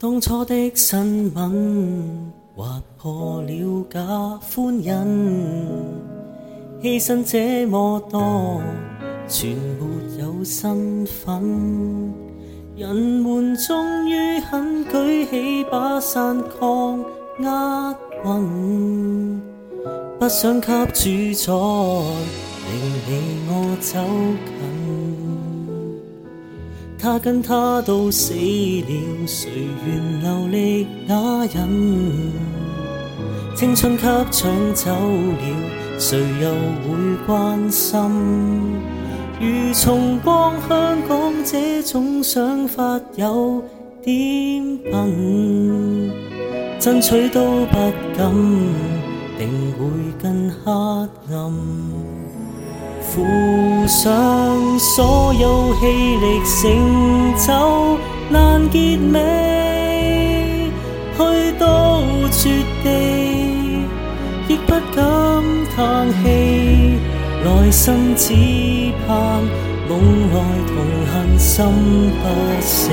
当初的新闻划破了假欢欣，牺牲这么多。全没有身份，人们终于肯举起把伞抗厄运，不想给主宰令你我走近。他跟他都死了，谁愿流力假忍？青春给抢走了，谁又会关心？如重光，香港这种想法有点笨，争取都不敢，定会更黑暗。付上所有气力，成就难结尾，去到绝地，亦不敢叹气。内心只盼梦内同行心不死，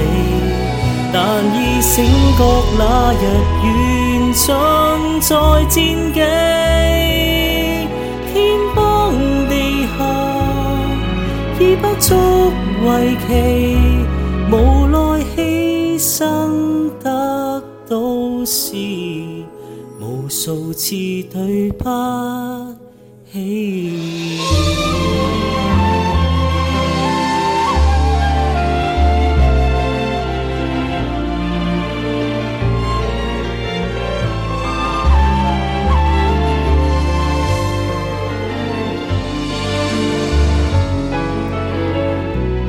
但已醒觉那日愿尽再战机。天崩地陷已不足为奇，无奈牺牲得到是无数次对不。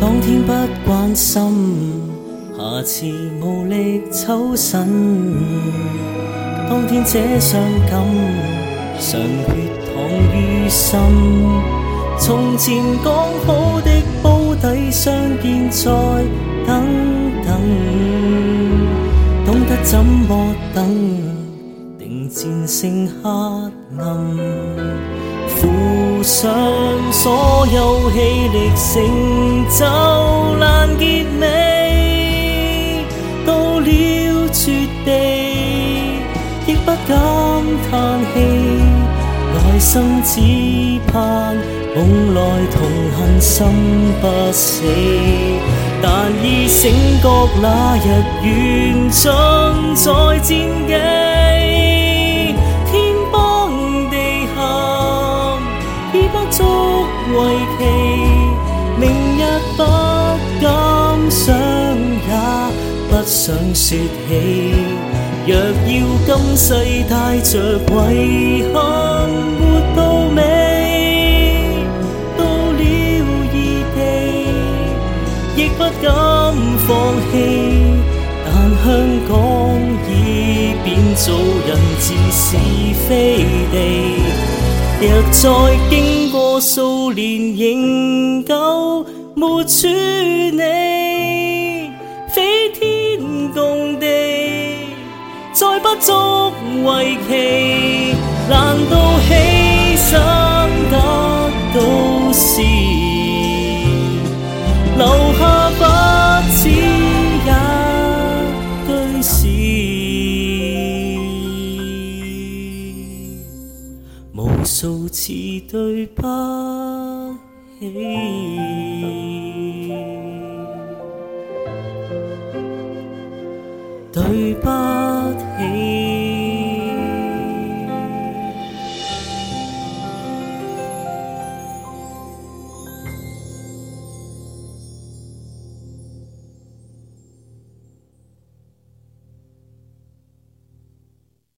当天不关心，下次无力抽身。当天这伤感，常心，从前讲好的煲底，相见再等等，懂得怎么等，定战胜黑暗，负上所有气力，成就难结尾，到了绝地，亦不敢叹气。一生只盼共来同恨心不死，但已醒觉那日愿尽在战机。天崩地陷已不足为奇，明日不敢想，也不想说起。若要今世带着遗憾活到尾，到了异地亦不敢放弃。但香港已变做人治是非地，若再经过数年，仍旧没处你。足為奇，難道犧牲得到是，留下不止一句是，無數次對不起。对不起。